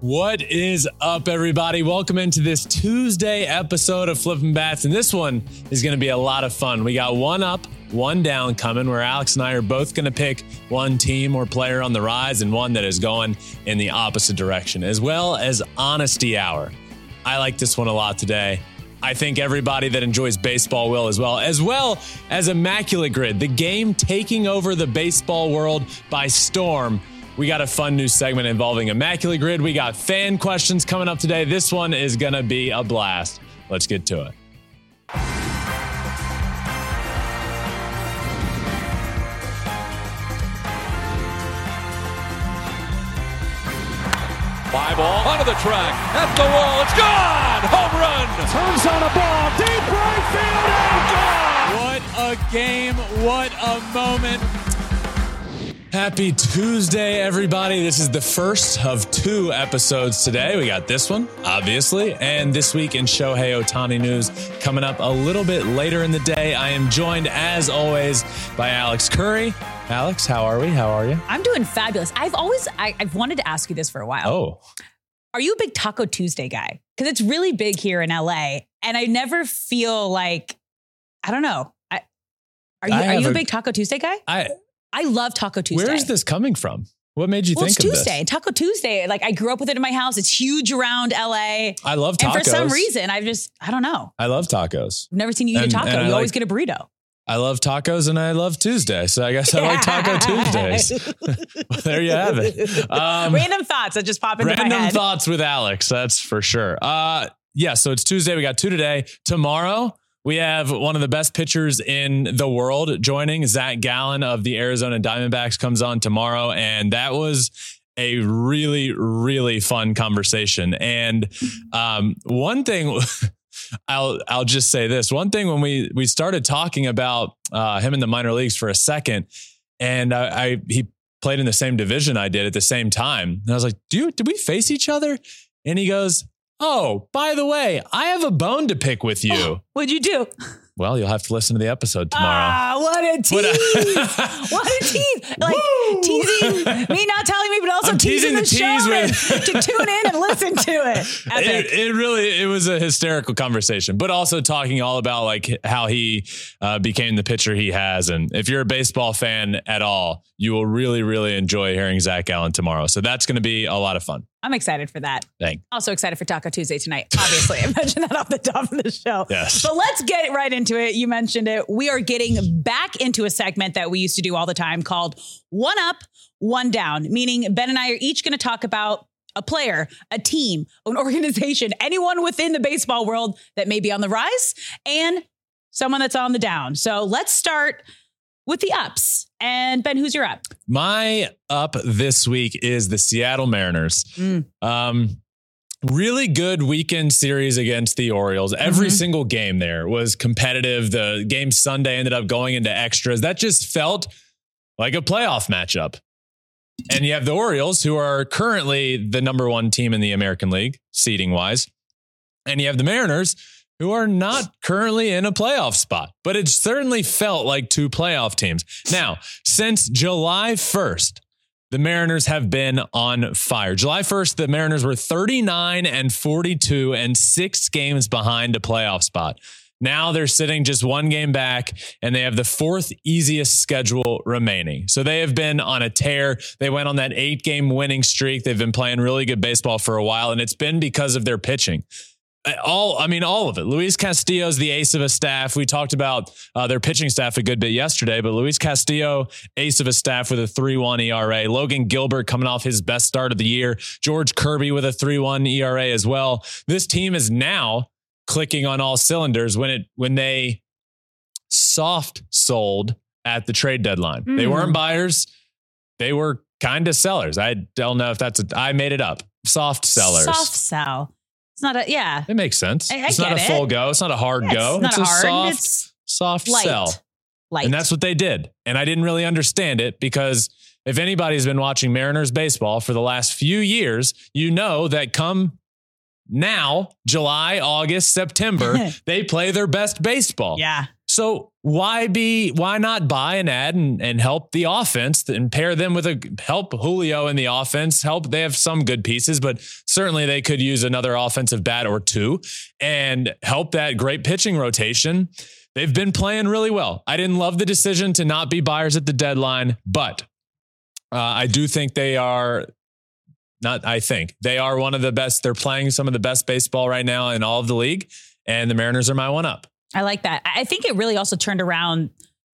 What is up, everybody? Welcome into this Tuesday episode of Flipping Bats. And this one is going to be a lot of fun. We got one up, one down coming, where Alex and I are both going to pick one team or player on the rise and one that is going in the opposite direction, as well as Honesty Hour. I like this one a lot today. I think everybody that enjoys baseball will as well, as well as Immaculate Grid, the game taking over the baseball world by storm. We got a fun new segment involving Immaculate Grid. We got fan questions coming up today. This one is going to be a blast. Let's get to it. Fly ball onto the track, at the wall, it's gone! Home run! Turns on a ball, deep right field, and gone! What a game, what a moment. Happy Tuesday, everybody. This is the first of two episodes today. We got this one, obviously, and this week in Shohei Ohtani news coming up a little bit later in the day. I am joined, as always, by Alex Curry. Alex, how are we? How are you? I'm doing fabulous. I've always I, have wanted to ask you this for a while. Oh, are you a big Taco Tuesday guy? Because it's really big here in LA, and I never feel like I don't know. I, are you I are you a a- big Taco Tuesday guy? I. I love Taco Tuesday. Where is this coming from? What made you Well, think it's of Tuesday. this? Taco Tuesday. Like I grew up with it in my house. It's huge around LA. I love tacos. And for some reason, I've just I don't know. I love tacos. I've never seen you eat And- a taco. You always get a burrito. I love tacos and I love Tuesday. So I guess I like Taco Tuesdays. there you have it. Um, Random thoughts that just pop into my head. Random thoughts with Alex. That's for sure. Uh, yeah. So it's Tuesday. We got two today. Tomorrow we have one of the best pitchers in the world joining. Zach Gallen of the Arizona Diamondbacks comes on tomorrow, and that was a really really fun conversation. And um, one thing. I'll I'll just say this one thing when we we started talking about uh, him in the minor leagues for a second, and I, I he played in the same division I did at the same time. And I was like, "Do did we face each other?" And he goes, "Oh, by the way, I have a bone to pick with you." What'd you do? well, you'll have to listen to the episode tomorrow. Ah, what a tease! What What a- a, tease! Like Woo! teasing me, not telling me, but also I'm teasing, teasing the, the tease show with- to, to tune in and listen to it. It, it really it was a hysterical conversation, but also talking all about like how he uh, became the pitcher he has, and if you're a baseball fan at all, you will really really enjoy hearing Zach Gallen tomorrow. So that's going to be a lot of fun. I'm excited for that. Thank. Also excited for Taco Tuesday tonight. Obviously, I mentioned that off the top of the show. Yes. But let's get right into it. You mentioned it. We are getting back into a segment that we used to do all the time called One Up, One Down, meaning Ben and I are each going to talk about a player, a team, an organization, anyone within the baseball world that may be on the rise and someone that's on the down. So let's start with the ups. And Ben, who's your up? My up this week is the Seattle Mariners. Mm. Um, really good weekend series against the Orioles. Every Mhm. single game there was competitive. The game Sunday ended up going into extras. That just felt like a playoff matchup. And you have the Orioles, who are currently the number one team in the American League, seeding wise. And you have the Mariners, who are not currently in a playoff spot, but it certainly felt like two playoff teams. Now, since July 1st, the Mariners have been on fire. July 1st, the Mariners were 39 and 42 and six games behind a playoff spot. Now they're sitting just one game back and they have the fourth easiest schedule remaining. So they have been on a tear. They went on that eight game winning streak. They've been playing really good baseball for a while, and it's been because of their pitching. All, I mean, all of it. Luis Castillo's the ace of a staff. We talked about uh, their pitching staff a good bit yesterday, but Luis Castillo, ace of a staff with a 3 1 ERA. Logan Gilbert coming off his best start of the year. George Kirby with a 3 1 ERA as well. This team is now clicking on all cylinders when it when they soft sold at the trade deadline. They Mm. weren't buyers. They were kind of sellers. I don't know if that's a, I made it up. soft sellers. Soft sell. It's not a yeah. It makes sense. I- I it's not a get full go. It's not a hard Yeah, go. It's not a hard. soft, it's soft light. sell. Light. And that's what they did. And I didn't really understand it because if anybody's been watching Mariners baseball for the last few years, you know that come now, July, August, September, they play their best baseball. yeah. So why be why not buy an ad and, and help the offense and pair them with a help Julio in the offense? Help they have some good pieces, but certainly they could use another offensive bat or two and help that great pitching rotation. They've been playing really well. I didn't love the decision to not be buyers at the deadline, but uh, I do think they are not I think they are one of the best. They're playing some of the best baseball right now in all of the league, and the Mariners are my one up. I like that. I think it really also turned around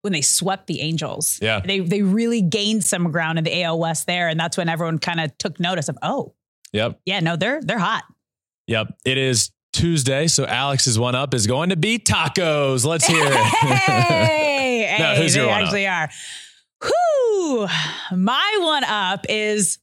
when they swept the Angels. Yeah. They they really gained some ground in the AL West there. And that's when everyone kind of took notice of, oh, Yep. yeah, no, they're they're hot. Yep. It is Tuesday, so Alex's one up is going to be tacos. Let's hear it. Hey, No, hey, who's your they one up? actually are. Whoo! My one up is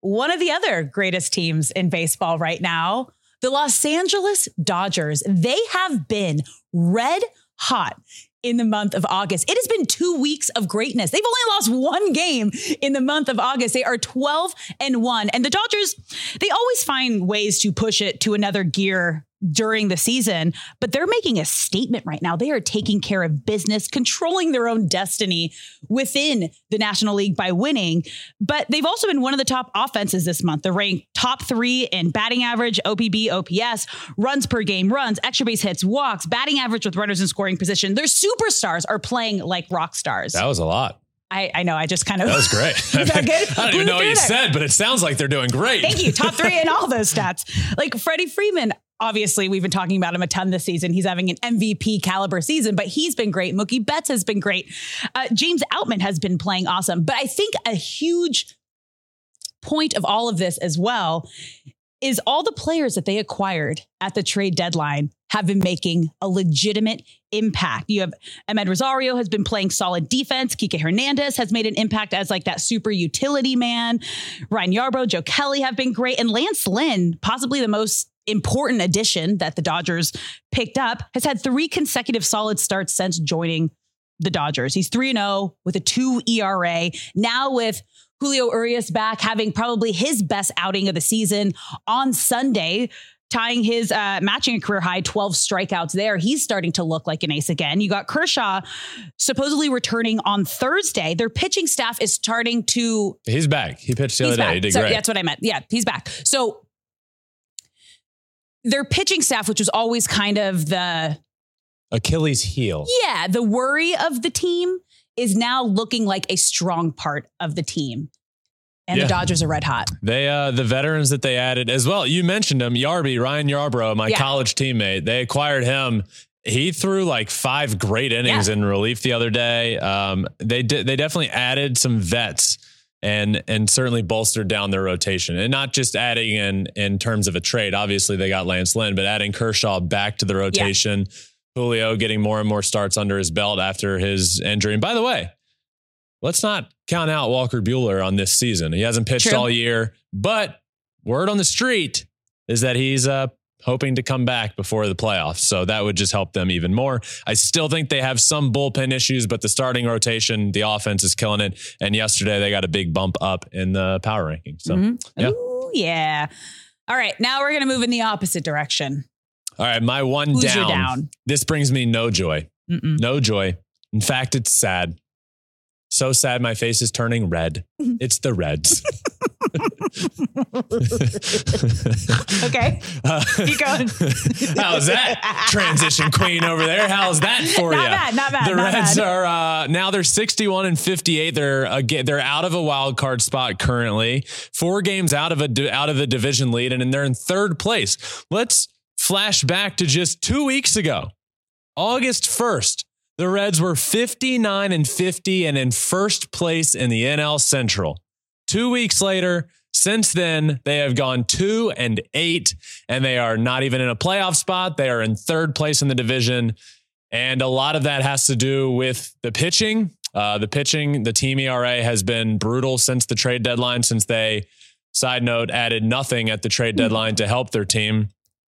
one of the other greatest teams in baseball right now, the Los Angeles Dodgers. They have been red hot in the month of August. It has been two weeks of greatness. They've only lost one game in the month of August. They are 12 and 1. And the Dodgers, they always find ways to push it to another gear during the season, but they're making a statement right now. They are taking care of business, controlling their own destiny within the National League by winning. But they've also been one of the top offenses this month. They're ranked top three in batting average, OPB, OPS, runs per game, runs, extra base hits, walks, batting average with runners in scoring position. Their superstars are playing like rock stars. That was a lot. I, I know. I just kind of That was great. Is that good? I don't even know what you there. said, but it sounds like they're doing great. Thank you. Top three in all those stats. Like Freddie Freeman, obviously, we've been talking about him a ton this season. He's having an MVP caliber season, but he's been great. Mookie Betts has been great. Uh, James Outman has been playing awesome. But I think a huge point of all of this as well is all the players that they acquired at the trade deadline have been making a legitimate impact. You have Amed Rosario has been playing solid defense. Kike Hernandez has made an impact as like that super utility man. Ryan Yarbrough, Joe Kelly have been great. And Lance Lynn, possibly the most important addition that the Dodgers picked up, has had three consecutive solid starts since joining the Dodgers. He's 3 0 with a 2 ERA. Now with Julio Urias back, having probably his best outing of the season on Sunday, tying his uh, matching a career high 12 strikeouts there. He's starting to look like an ace again. You got Kershaw supposedly returning on Thursday. Their pitching staff is starting to He's back. He pitched the other day. back. He did So great. That's what I meant. Yeah, he's back. So their pitching staff, which was always kind of the Achilles heel. yeah, the worry of the team is now looking like a strong part of the team. And Yeah. the Dodgers are red hot. They uh the veterans that they added as well. You mentioned him, Yarby, Ryan Yarbrough, my Yeah. college teammate. They acquired him. He threw like five great innings Yeah. in relief the other day. Um, they did. They definitely added some vets and and certainly bolstered down their rotation, and not just adding in in terms of a trade. Obviously, they got Lance Lynn, but adding Kershaw back to the rotation. Julio getting more and more starts under his belt after his injury. And by the way, let's not count out Walker Buehler on this season. He hasn't pitched True. all year, but word on the street is that he's uh, hoping to come back before the playoffs. So that would just help them even more. I still think they have some bullpen issues, but the starting rotation, the offense is killing it. And yesterday they got a big bump up in the power ranking. So, Mhm. yeah. Ooh, yeah. All right. Now we're going to move in the opposite direction. all right, my one down. down? This brings me no joy. Mm-mm. No joy. In fact, it's sad. So sad, my face is turning red. It's the Reds. Okay. Uh, Keep going. How's that transition queen over there? How's that for Not you? bad, not bad, The not Reds bad. are uh, now they're 61 and 58. They're again they're out of a wild card spot currently. Four games out of a out of the division lead, and they're in third place. Let's flash back to just two weeks ago, August 1st. The Reds were 59 and 50 and in first place in the NL Central. Two weeks later, since then, they have gone two and eight, and they are not even in a playoff spot. They are in third place in the division. And a lot of that has to do with the pitching. Uh, the pitching, the team ERA has been brutal since the trade deadline, since they side note, added nothing at the trade deadline to help their team.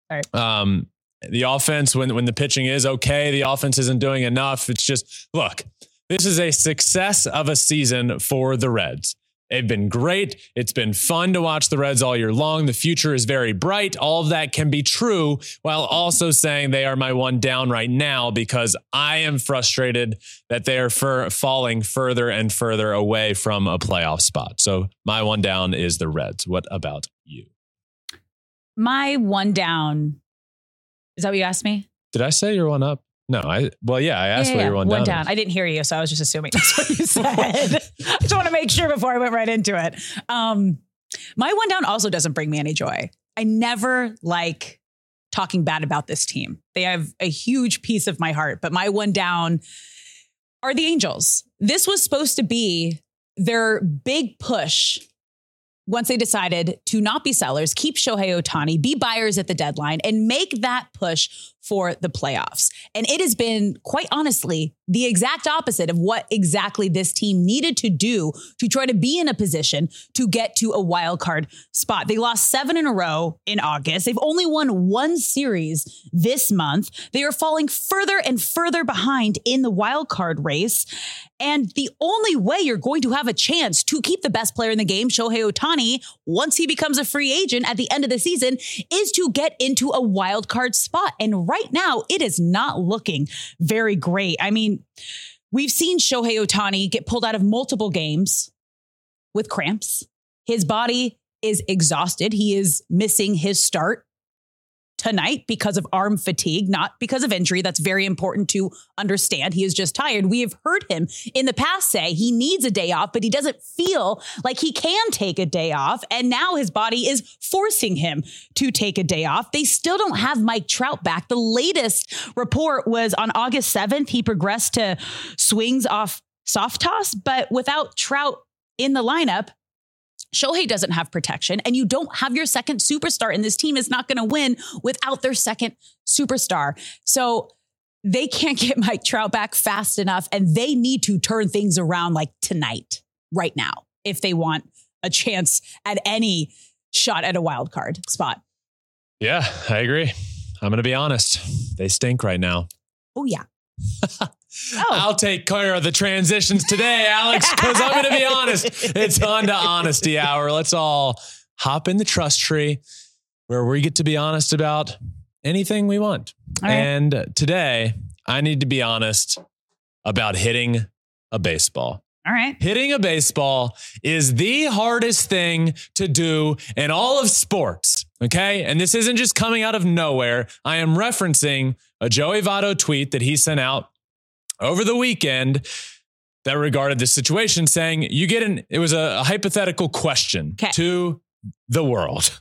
Right. Um, the offense, when when the pitching is okay, the offense isn't doing enough. It's just look, this is a success of a season for the Reds. They've been great. It's been fun to watch the Reds all year long. The future is very bright. All of that can be true while also saying they are my one down right now because I am frustrated that they are for falling further and further away from a playoff spot. So my one down is the Reds. What about you? My one down. Is that what you asked me? Did I say you're one up? No, I well, yeah, I asked Yeah, what yeah, your one, one down. down. I didn't hear you, so I was just assuming that's what you said. I just want to make sure before I went right into it. Um, my one down also doesn't bring me any joy. I never like talking bad about this team. They have a huge piece of my heart, but my one down are the Angels. This was supposed to be their big push once they decided to not be sellers, keep Shohei Ohtani, be buyers at the deadline, and make that push for the playoffs. And it has been, quite honestly, the exact opposite of what exactly this team needed to do to try to be in a position to get to a wild card spot. They lost seven in a row in August. They've only won one series this month. They are falling further and further behind in the wild card race. And the only way you're going to have a chance to keep the best player in the game, Shohei Ohtani, once he becomes a free agent at the end of the season, is to get into a wild card spot. And right now, it is not looking very great. I mean, we've seen Shohei Ohtani get pulled out of multiple games with cramps. His body is exhausted. He is missing his start tonight because of arm fatigue, not because of injury. That's very important to understand. He is just tired. We have heard him in the past say he needs a day off, but he doesn't feel like he can take a day off. And now his body is forcing him to take a day off. They still don't have Mike Trout back. The latest report was on August 7th. He progressed to swings off soft toss, but without Trout in the lineup, Shohei doesn't have protection, and you don't have your second superstar, and this team is not going to win without their second superstar. So they can't get Mike Trout back fast enough, and they need to turn things around like tonight, right now, if they want a chance at any shot at a wild card spot. Yeah, I agree. I'm going to be honest. They stink right now. Oh, yeah. Oh. I'll take care of the transitions today, Alex, because I'm going to be honest. It's on to honesty hour. Let's all hop in the trust tree where we get to be honest about anything we want. Right. And today, I need to be honest about hitting a baseball. All right. Hitting a baseball is the hardest thing to do in all of sports. Okay. And this isn't just coming out of nowhere. I am referencing a Joey Votto tweet that he sent out over the weekend that regarded this situation, saying, You get an, it was a, a hypothetical question Okay. to the world.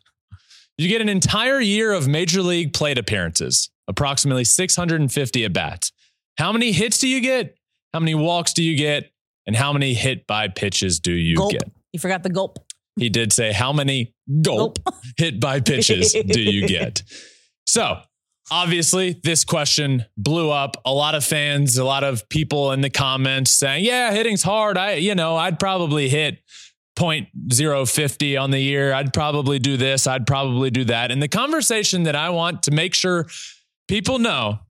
You get an entire year of major league plate appearances, approximately 650 at bats. How many hits do you get? How many walks do you get? And how many hit by pitches do you Gulp. get? You forgot the gulp. He did say, How many gulp, hit by pitches do you get? So, obviously, this question blew up. A lot of fans, a lot of people in the comments saying, Yeah, hitting's hard. I, you know, I'd probably hit 0.050 on the year. I'd probably do this. I'd probably do that. And the conversation that I want to make sure people know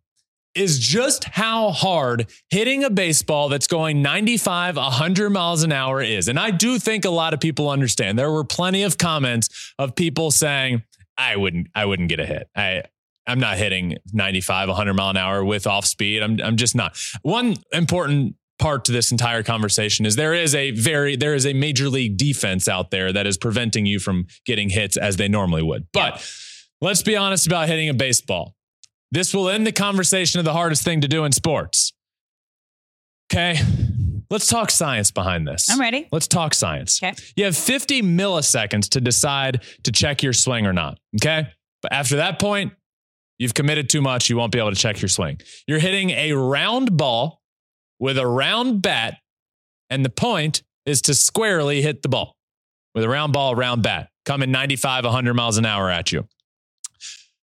is just how hard hitting a baseball that's going 95, 100 miles an hour is. And I do think a lot of people understand. There were plenty of comments of people saying, I wouldn't, I wouldn't get a hit. I, I'm not hitting 95, 100 mile an hour with off speed. I'm, I'm just not. One important part to this entire conversation is there is a very, there is a major league defense out there that is preventing you from getting hits as they normally would. But let's be honest about hitting a baseball. This will end the conversation of the hardest thing to do in sports. Okay. Let's talk science behind this. I'm ready. Let's talk science. Okay. You have 50 milliseconds to decide to check your swing or not. Okay. But after that point, you've committed too much. You won't be able to check your swing. You're hitting a round ball with a round bat, and the point is to squarely hit the ball with a round ball, round bat, coming 95, 100 miles an hour at you.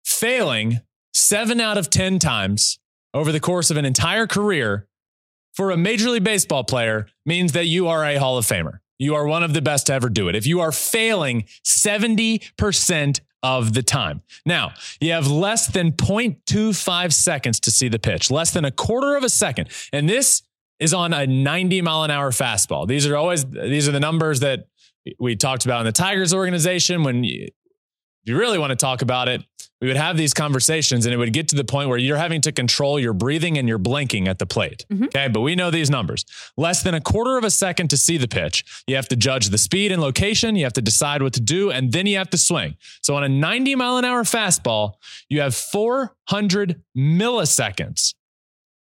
Failing seven out of 10 times over the course of an entire career for a Major League Baseball player means that you are a Hall of Famer. you are one of the best to ever do it. If you are failing 70% of the time. Now, you have less than 0.25 seconds to see the pitch, less than a quarter of a second. And this is on a 90 mile an hour fastball. These are always these are the numbers that we talked about in the Tigers organization when you, if you really want to talk about it, we would have these conversations and it would get to the point where you're having to control your breathing and your blinking at the plate. Mm-hmm. Okay. But we know these numbers less than a quarter of a second to see the pitch. You have to judge the speed and location. You have to decide what to do, and then you have to swing. So on a 90 mile an hour fastball, you have 400 milliseconds.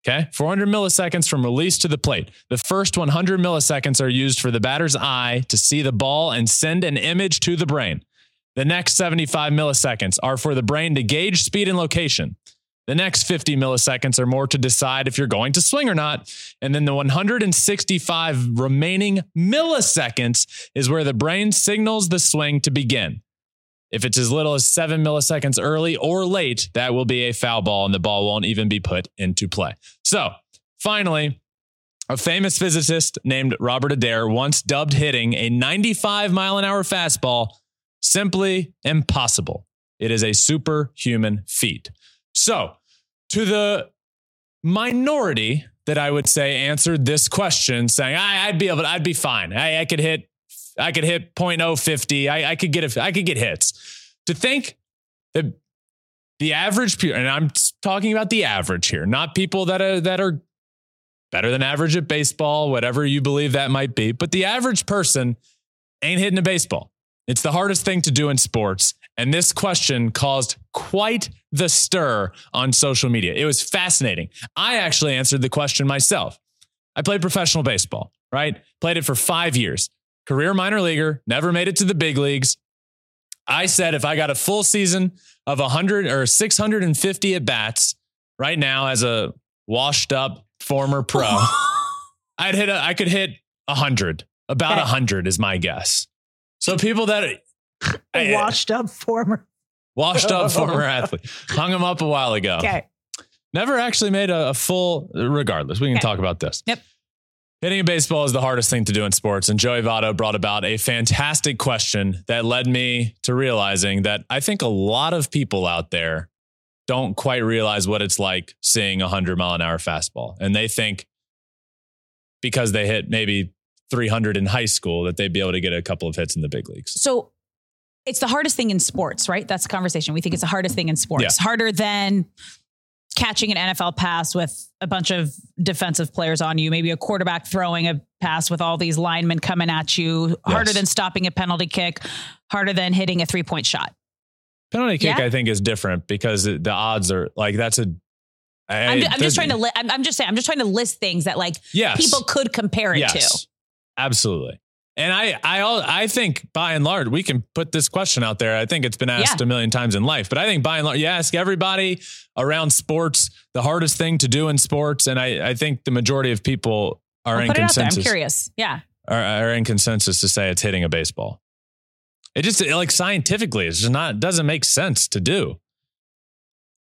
Okay. 400 milliseconds from release to the plate. The first 100 milliseconds are used for the batter's eye to see the ball and send an image to the brain. The next 75 milliseconds are for the brain to gauge speed and location. The next 50 milliseconds are more to decide if you're going to swing or not. And then the 165 remaining milliseconds is where the brain signals the swing to begin. If it's as little as seven milliseconds early or late, that will be a foul ball and the ball won't even be put into play. So finally, a famous physicist named Robert Adair once dubbed hitting a 95 mile an hour fastball Simply impossible. It is a superhuman feat. So, to the minority that I would say answered this question saying, I, would be able to, I'd be fine. I, I, could hit, I could hit 0.050. I, I could get, a, I could get hits. To think that the average, and I'm talking about the average here, not people that are, that are better than average at baseball, whatever you believe that might be, but the average person ain't hitting a baseball. It's the hardest thing to do in sports. And this question caused quite the stir on social media. It was fascinating. I actually answered the question myself. I played professional baseball, right? Played it for five years. Career minor leaguer, never made it to the big leagues. I said if I got a full season of 100 or 650 at bats right now as a washed up former pro, I'd hit a, I could hit 100. About okay. 100 is my guess. So people that washed up former washed up former athlete hung him up a while ago. Okay. Never actually made a, a full. Regardless, we can okay. talk about this. Yep. Hitting a baseball is the hardest thing to do in sports. And Joey Votto brought about a fantastic question that led me to realizing that I think a lot of people out there don't quite realize what it's like seeing a 100 mile an hour fastball. And they think because they hit maybe 300 in high school that they'd be able to get a couple of hits in the big leagues. So it's the hardest thing in sports, right? That's the conversation. We think it's the hardest thing in sports. Yeah. Harder than catching an NFL pass with a bunch of defensive players on you, maybe a quarterback throwing a pass with all these linemen coming at you, yes. harder than stopping a penalty kick, harder than hitting a three point shot. Penalty kick, yeah? I think, is different because the odds are like that's a I, I'm, I'm just trying to. Li- I'm, I'm, just saying. I'm just trying to list things that like yes. people could compare it yes. to. Absolutely. And I, I, all, I think by and large, we can put this question out there. I think it's been asked yeah. a million times in life, but I think by and large, you ask everybody around sports, the hardest thing to do in sports. And I, I think the majority of people are I'll in consensus. I'm curious. Yeah. Are, are in consensus to say it's hitting a baseball. It just like scientifically, it's just not, doesn't make sense to do.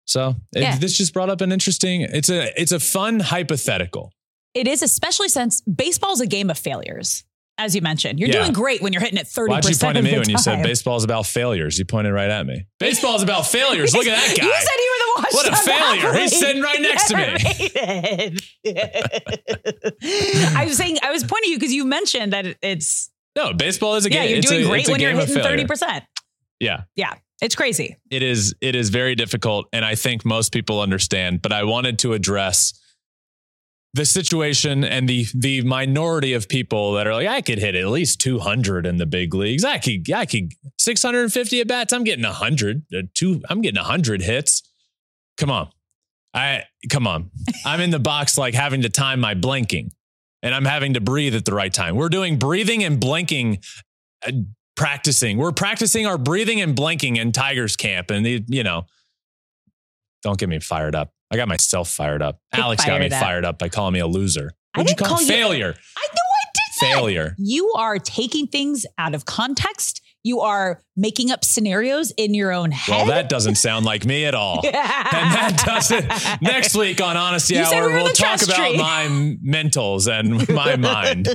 So yeah. it, this just brought up an interesting, it's a, it's a fun hypothetical. It is, especially since baseball is a game of failures. As you mentioned, you're yeah. doing great when you're hitting it 30%. Why'd you point at me when time. you said baseball is about failures? You pointed right at me. Baseball is about failures. Look at that guy. You said you were the. What a failure. He's sitting right next to me. I was saying, I was pointing you because you mentioned that it's. No, baseball is a game. Yeah, you're doing a, great when you're hitting 30%. Yeah. Yeah. It's crazy. It is. It is very difficult. And I think most people understand, but I wanted to address the situation and the the minority of people that are like, I could hit at least 200 in the big leagues. I could, I could 650 at bats. I'm getting 100, uh, two, I'm getting 100 hits. Come on. I, come on. I'm in the box like having to time my blinking and I'm having to breathe at the right time. We're doing breathing and blinking uh, practicing. We're practicing our breathing and blinking in Tigers camp. And, the, you know, don't get me fired up. I got myself fired up. Get Alex got me up. fired up by calling me a loser. What'd you call, call failure? I know I did failure. You are taking things out of context. You are making up scenarios in your own head. Well, that doesn't sound like me at all. And that does it. Next week on Honesty You Hour, we we'll talk about tree. my mentals and my mind.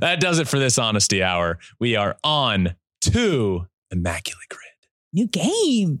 that does it for this Honesty Hour. We are on to Immaculate Grid. New game.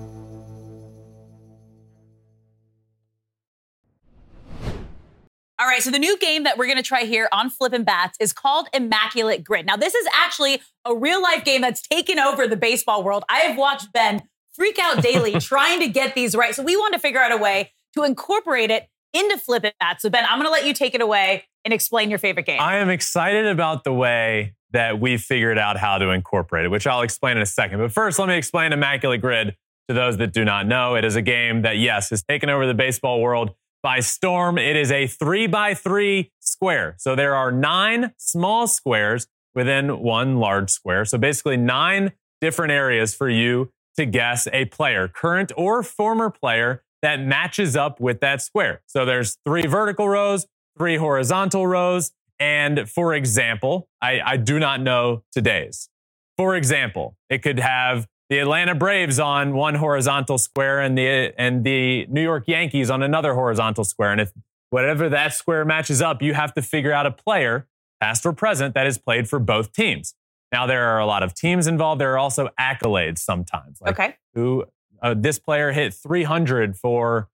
Right, so the new game that we're going to try here on Flippin' Bats is called Immaculate Grid. Now, this is actually a real life game that's taken over the baseball world. I have watched Ben freak out daily trying to get these right. So we want to figure out a way to incorporate it into Flippin' Bats. So, Ben, I'm going to let you take it away and explain your favorite game. I am excited about the way that we figured out how to incorporate it, which I'll explain in a second. But first, let me explain Immaculate Grid to those that do not know. It is a game that, yes, has taken over the baseball world by storm. It is a three by three square. So there are nine small squares within one large square. So basically, nine different areas for you to guess a player, current or former player, that matches up with that square. So there's three vertical rows, three horizontal rows. And for example, I, I do not know today's. For example, it could have the Atlanta Braves on one horizontal square and the and the New York Yankees on another horizontal square. And if whatever that square matches up, you have to figure out a player, past or present, that has played for both teams. Now there are a lot of teams involved. There are also accolades sometimes. Like okay. who uh, this player hit 300 for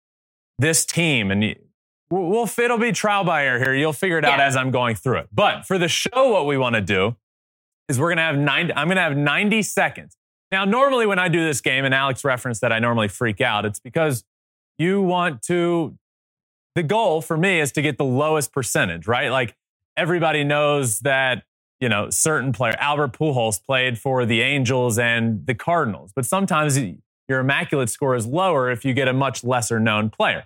this team, and you, we'll we'll- it'll be trial by error here. You'll figure it out Yeah. as I'm going through it. But for the show, what we want to do is we're gonna have 90. I'm gonna have 90 seconds. Now, normally when I do this game, and Alex referenced that I normally freak out, it's because you want to. The goal for me is to get the lowest percentage, right? Like everybody knows that you know certain player, Albert Pujols played for the Angels and the Cardinals, but sometimes your immaculate score is lower if you get a much lesser known player.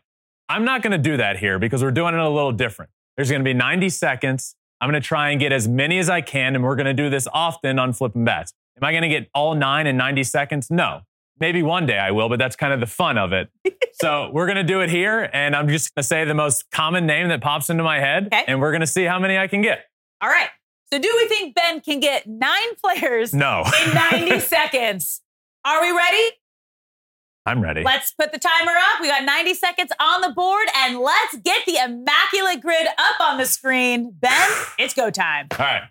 I'm not going to do that here because we're doing it a little different. There's going to be 90 seconds. I'm going to try and get as many as I can, and we're going to do this often on flipping bats. Am I going to get all nine in 90 seconds? No. Maybe one day I will, but that's kind of the fun of it. so we're going to do it here, and I'm just going to say the most common name that pops into my head, Okay. and we're going to see how many I can get. All right. So, do we think Ben can get nine players No. in 90 seconds? Are we ready? I'm ready. Let's put the timer up. We got 90 seconds on the board, and let's get the immaculate grid up on the screen. Ben, it's go time. All right,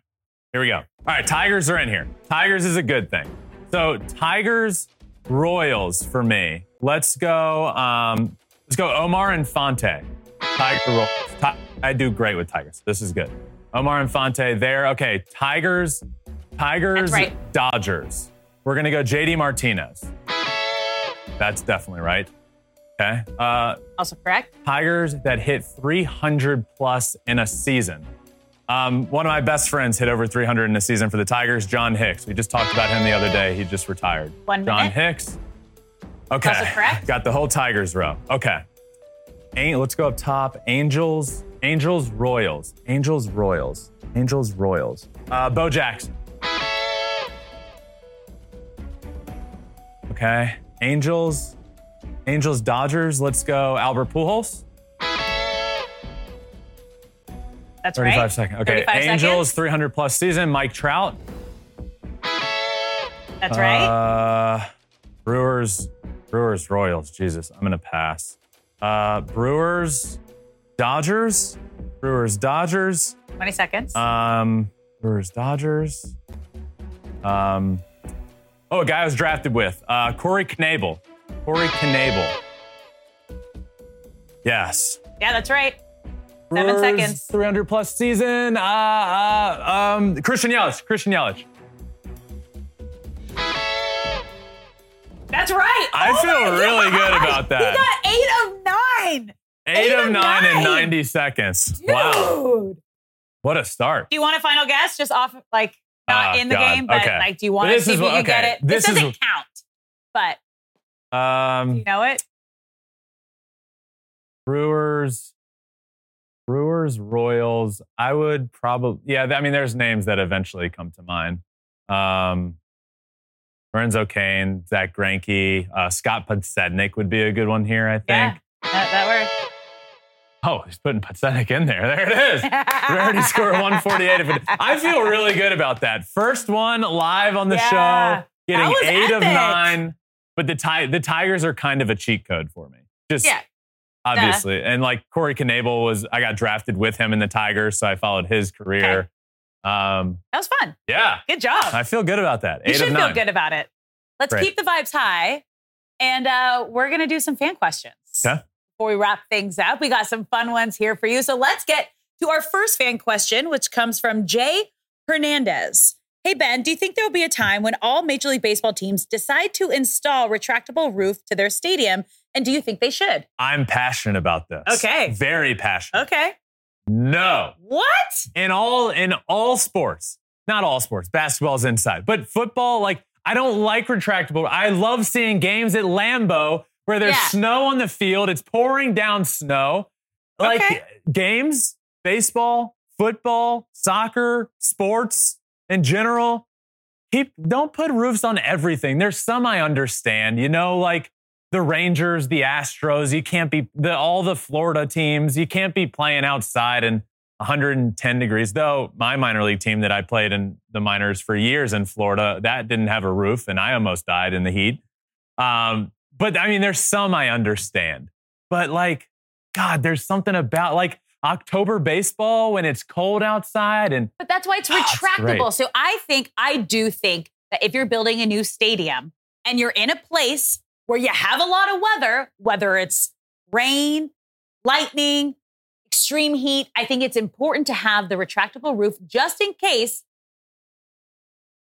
here we go. All right, Tigers are in here. Tigers is a good thing. So Tigers, Royals for me. Let's go. Um, let's go. Omar Infante. Tiger Royals. Ti- I do great with Tigers. This is good. Omar Infante there. Okay, Tigers. Tigers. Right. Dodgers. We're gonna go JD Martinez. That's definitely right. Okay. Uh, Also correct. Tigers that hit 300 plus in a season. Um, one of my best friends hit over 300 in a season for the Tigers, John Hicks. We just talked about him the other day. He just retired. One John minute. Hicks. Okay. Correct. Got the whole Tigers row. Okay. Let's go up top. Angels, Angels, Royals. Angels, Royals. Angels, Royals. Uh, Bo Jackson. Okay. Angels, Angels, Dodgers. Let's go. Albert Pujols. That's 35 right. seconds. Okay. 35 Angels, seconds. 300 plus season. Mike Trout. That's right. Uh, Brewers, Brewers, Royals. Jesus, I'm gonna pass. Uh, Brewers, Dodgers, Brewers, Dodgers. 20 seconds. Um, Brewers, Dodgers. Um, oh, a guy I was drafted with. Uh, Corey Knebel. Corey Knebel. Yes. yeah, that's right. Seven Brewers, seconds. 300 plus season. Uh, uh, um, Christian Yelich. Christian Yelich. That's right. I Oh feel really good about that. He got eight of nine. Eight, Eight of of nine, in 90 seconds. Dude. Wow. What a start. Do you want a final guess? Just off, like, not Oh, in the God. game, but Okay. like, do you want to see if you can get it? This this doesn't count, but Um, you know it. Brewers, Brewers, Royals. I would probably, yeah. I mean, there's names that eventually come to mind. Um, Lorenzo Cain, Zack Greinke, uh, Scott Podsednik would be a good one here. I think. Yeah, that, that works. Oh, he's putting Podsednik in there. There it is. We already scored 148. If it- I feel really good about that. First one live on the Yeah. show, getting eight of nine. But the ti- the Tigers are kind of a cheat code for me. Just Yeah. Obviously. And like Corey Knebel was, I got drafted with him in the Tigers, so I followed his career. Um, That was fun. yeah, Good job. I feel good about that. you Eight should feel good about it. Let's Great. keep the vibes high, and uh, we're gonna do some fan questions. Okay. Before we wrap things up, we got some fun ones here for you. So let's get to our first fan question, which comes from Jay Hernandez. Hey Ben, do you think there will be a time when all Major League Baseball teams decide to install retractable roof to their stadium? And do you think they should? I'm passionate about this. Okay. Very passionate. Okay. No. What? in all in all sports not all sports basketball's inside but football like i don't like retractable i love seeing games at lambeau where there's Yeah. snow on the field it's pouring down snow like Okay. games baseball football soccer sports in general keep don't put roofs on everything there's some i understand you know like the Rangers, the Astros, you can't be the all the Florida teams, you can't be playing outside in 110 degrees. Though my minor league team that I played in the minors for years in Florida, that didn't have a roof and I almost died in the heat. Um, but I mean, there's some I understand. But like, God, there's something about like October baseball when it's cold outside and But that's why it's Oh, retractable. so I think, I do think that if you're building a new stadium and you're in a place where you have a lot of weather, whether it's rain, lightning, extreme heat, I think it's important to have the retractable roof just in case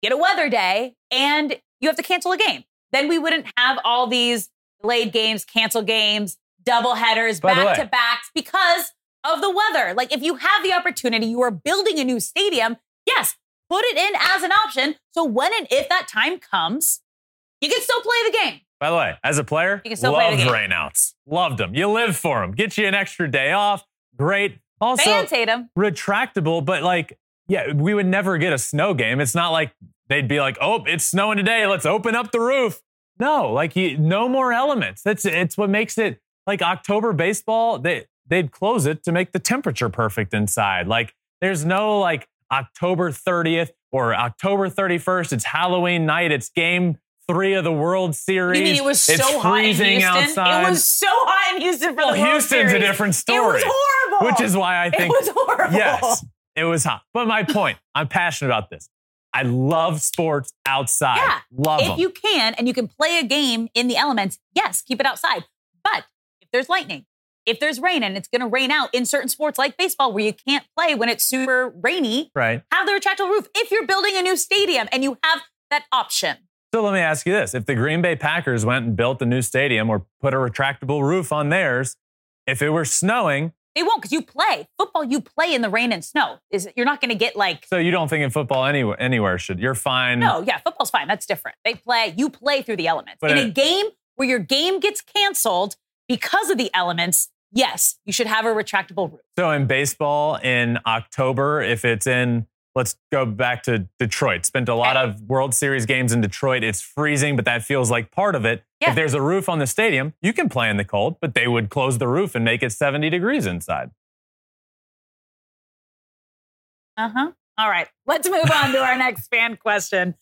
you get a weather day and you have to cancel a game. Then we wouldn't have all these delayed games, cancel games, double headers, By back to backs because of the weather. Like if you have the opportunity, you are building a new stadium, yes, put it in as an option. So when and if that time comes, you can still play the game. By the way, as a player, You can still play loved game. rainouts. Loved them. You live for them. Get you an extra day off. Great. Also, Fans hate them. retractable, but like, yeah, we would never get a snow game. It's not like they'd be like, oh, it's snowing today. Let's open up the roof. No, like you, no more elements. That's it's what makes it like October baseball. They they'd close it to make the temperature perfect inside. Like there's no like October 30th or October 31st. It's Halloween night. It's game three of the World Series. You mean it was it's so hot in Houston? outside. It was so hot in Houston for well, the World Houston's a different story. It was horrible. Which is why I think it was horrible. Yes, it was hot. But my point, I'm passionate about this. I love sports outside. Yeah. Love if them. you can and you can play a game in the elements, yes, keep it outside. But if there's lightning, if there's rain and it's going to rain out in certain sports like baseball where you can't play when it's super rainy, right. have the retractable roof. If you're building a new stadium and you have that option, So let me ask you this. If the Green Bay Packers went and built a new stadium or put a retractable roof on theirs, if it were snowing, they won't because you play football. You play in the rain and snow. Is you're not going to get like so you don't think in football anywhere, anywhere should, you're fine. no, yeah, football's fine. That's different. They play. You play through the elements But in a game where your game gets canceled because of the elements. Yes, you should have a retractable roof. So in baseball in October, if it's in, let's go back to Detroit. Spent a lot of World Series games in Detroit. It's freezing, but that feels like part of it. Yeah. If there's a roof on the stadium, you can play in the cold, but they would close the roof and make it 70 degrees inside. Uh huh. All right. Let's move on to our next fan question.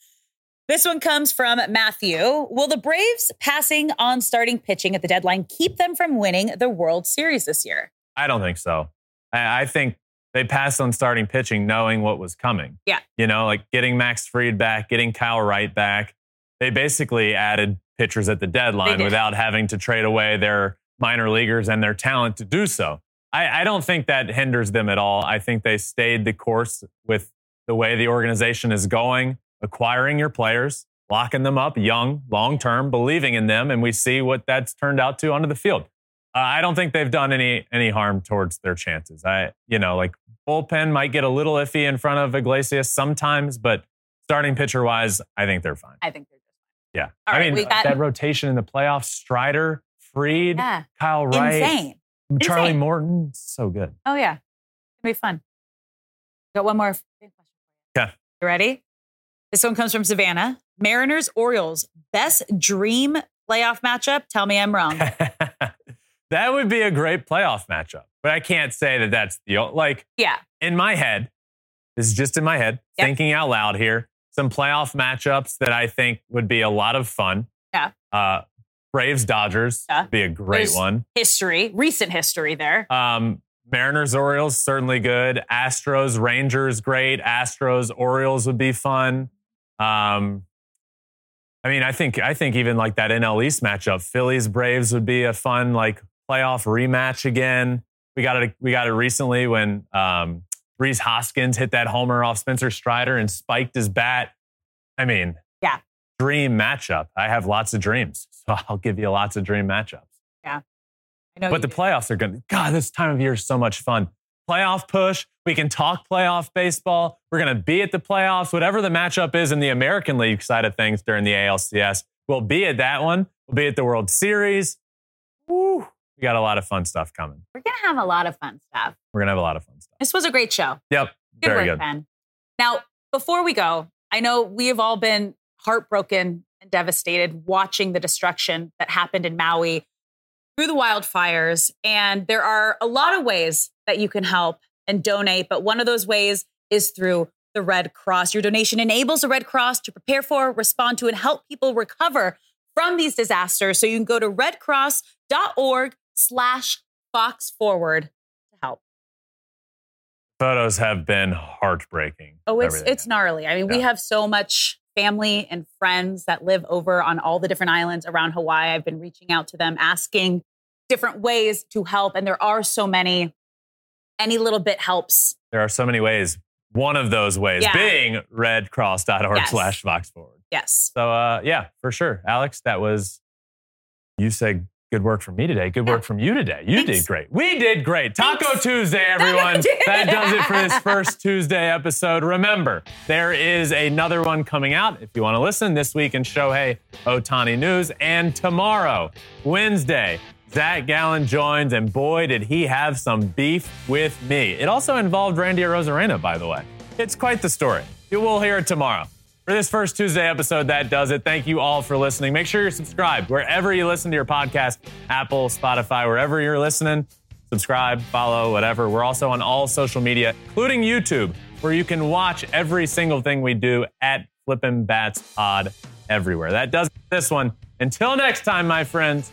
This one comes from Matthew. Will the Braves passing on starting pitching at the deadline keep them from winning the World Series this year? I don't think so. I, I think they passed on starting pitching knowing what was coming. Yeah. You know, like getting Max Fried back, getting Kyle Wright back. They basically added pitchers at the deadline without having to trade away their minor leaguers and their talent to do so. I, I don't think that hinders them at all. I think they stayed the course with the way the organization is going, acquiring your players, locking them up young, long term, believing in them, and we see what that's turned out to onto the field. Uh, I don't think they've done any any harm towards their chances. I, you know, like bullpen might get a little iffy in front of Iglesias sometimes, but starting pitcher wise, I think they're fine. I think they're just fine. Yeah. All I right, mean, we got- that rotation in the playoffs, Strider, Fried, yeah, Kyle Wright, insane. Charlie Insane. Morton, so good. Oh yeah, gonna be fun. Got one more question. Okay. You ready? This one comes from Savannah. Mariners Orioles best dream playoff matchup. Tell me I'm wrong. that would be a great playoff matchup, but I can't say that that's the like yeah, in my head. This is just in my head, Yep. thinking out loud here. Some playoff matchups that I think would be a lot of fun. Yeah. Uh, Braves Dodgers Yeah. would be a great There's- one. history, recent history there. Um, Mariners Orioles certainly good. Astros Rangers great. Astros Orioles would be fun. Um, I mean, I think I think even like that NL East matchup, Phillies Braves would be a fun like playoff rematch again. We got it. We got it recently when um, Rhys Hoskins hit that homer off Spencer Strider and spiked his bat. I mean, Yeah. dream matchup. I have lots of dreams, so I'll give you lots of dream matchups. Yeah, I know But the do. playoffs are going to, God, this time of year is so much fun. Playoff push. We can talk playoff baseball. We're going to be at the playoffs. Whatever the matchup is in the American League side of things during the ALCS, we'll be at that one. We'll be at the World Series. Woo. We got a lot of fun stuff coming. We're gonna have a lot of fun stuff. We're going to have a lot of fun stuff. This was a great show. Yep. Good Very work, good. Ben. Now, before we go, I know we have all been heartbroken and devastated watching the destruction that happened in Maui through the wildfires. And there are a lot of ways that you can help and donate, but one of those ways is through the Red Cross. Your donation enables the Red Cross to prepare for, respond to, and help people recover from these disasters. So you can go to redcross.org slash fox forward to help. Photos have been heartbreaking. Oh, it's Everything. it's gnarly. I mean, we have so much family and friends that live over on all the different islands around Hawaii. I've been reaching out to them, asking different ways to help, and there are so many. Any little bit helps. There are so many ways. One of those ways Yeah. being redcross.org Yes. slash Fox Forward. Yes. So uh, yeah, for sure. Alex, that was you said good work from me today. Good work from you today. You Thanks. did great. We did great. Taco Thanks. Tuesday, everyone. That does it for this first Tuesday episode. Remember, there is another one coming out if you want to listen this week in Shohei Ohtani News. And tomorrow, Wednesday, Zach Gallen joins, and boy, did he have some beef with me. It also involved Randy Arozarena, by the way. It's quite the story. You will hear it tomorrow. For this first Tuesday episode, that does it. Thank you all for listening. Make sure you're subscribed wherever you listen to your podcast Apple, Spotify, wherever you're listening. Subscribe, follow, whatever. We're also on all social media, including YouTube, where you can watch every single thing we do at Flippin' Bats Pod everywhere. That does this one. Until next time, my friends,